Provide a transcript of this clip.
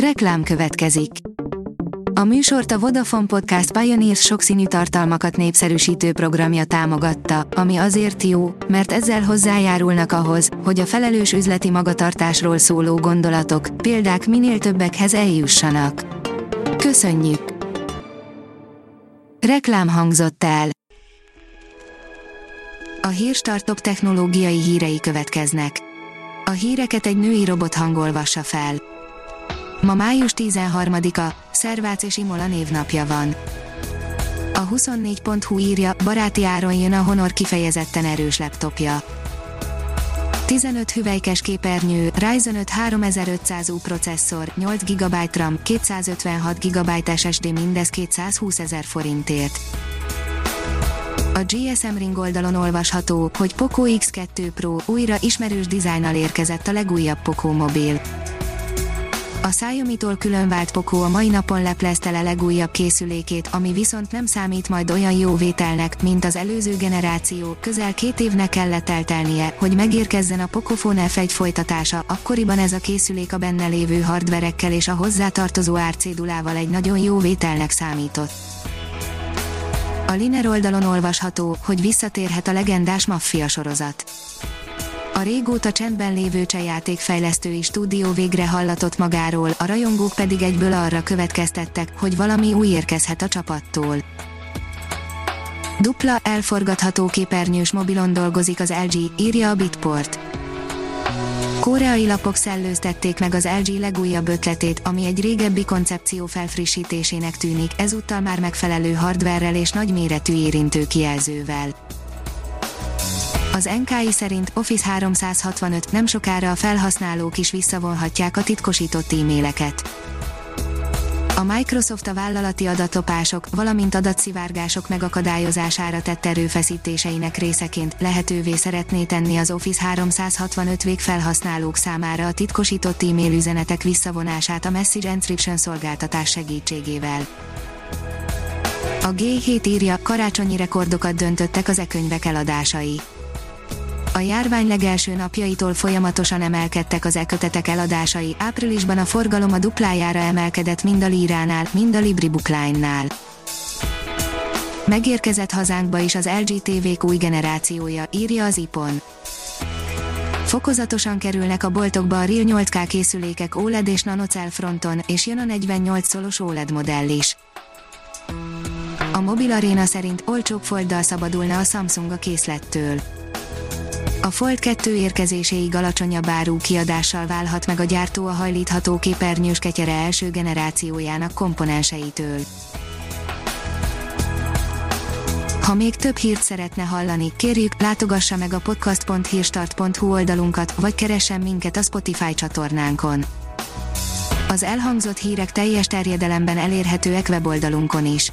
Reklám következik. A műsort a Vodafone Podcast Pioneers sokszínű tartalmakat népszerűsítő programja támogatta, ami azért jó, mert ezzel hozzájárulnak ahhoz, hogy a felelős üzleti magatartásról szóló gondolatok, példák minél többekhez eljussanak. Köszönjük! Reklám hangzott el. A Hírstartop technológiai hírei következnek. A híreket egy női robot hangolvassa fel. Ma május 13-a, Szervác és Imola névnapja van. A 24.hu írja, baráti áron jön a Honor kifejezetten erős laptopja. 15 hüvelykes képernyő, Ryzen 5 3500U processzor, 8 GB RAM, 256 GB SSD mindez 220 ezer forintért. A GSM Ring oldalon olvasható, hogy Poco X2 Pro újra ismerős dizájnnal érkezett a legújabb Poco mobil. A Xiaomi-tól különvált Poco a mai napon leplezte le legújabb készülékét, ami viszont nem számít majd olyan jó vételnek, mint az előző generáció, közel két évnek kellett eltelnie, hogy megérkezzen a Pocophone F1 folytatása, akkoriban ez a készülék a benne lévő hardverekkel és a hozzátartozó árcédulával egy nagyon jó vételnek számított. A Liner oldalon olvasható, hogy visszatérhet a legendás maffia sorozat. A régóta csendben lévő csehjátékfejlesztői stúdió végre hallatott magáról, a rajongók pedig egyből arra következtettek, hogy valami új érkezhet a csapattól. Dupla, elforgatható képernyős mobilon dolgozik az LG, írja a Bitport. Koreai lapok szellőztették meg az LG legújabb ötletét, ami egy régebbi koncepció felfrissítésének tűnik, ezúttal már megfelelő hardverrel és nagyméretű érintő kijelzővel. Az NKI szerint Office 365 nem sokára a felhasználók is visszavonhatják a titkosított e-maileket. A Microsoft a vállalati adatlopások, valamint adatszivárgások megakadályozására tett erőfeszítéseinek részeként lehetővé szeretné tenni az Office 365 végfelhasználók számára a titkosított e-mail üzenetek visszavonását a Message Encryption szolgáltatás segítségével. A G7 írja, karácsonyi rekordokat döntöttek az e-könyvek eladásai a járvány legelső napjaitól folyamatosan emelkedtek az e-kötetek eladásai, áprilisban a forgalom a duplájára emelkedett mind a Líránál, mind a Libribookline-nál. Megérkezett hazánkba is az LG TV-k új generációja, írja az IPON. Fokozatosan kerülnek a boltokba a Real 8K készülékek OLED és nanocell fronton, és jön a 48 szolos OLED modell is. A Mobil Arena szerint olcsóbb folddal szabadulna a Samsung a készlettől a Fold 2 érkezéséig alacsonyabb áru kiadással válhat meg a gyártó a hajlítható képernyős ketyere első generációjának komponenseitől. Ha még több hírt szeretne hallani, kérjük, látogassa meg a podcast.hírstart.hu oldalunkat, vagy keressen minket a Spotify csatornánkon. Az elhangzott hírek teljes terjedelemben elérhetőek weboldalunkon is.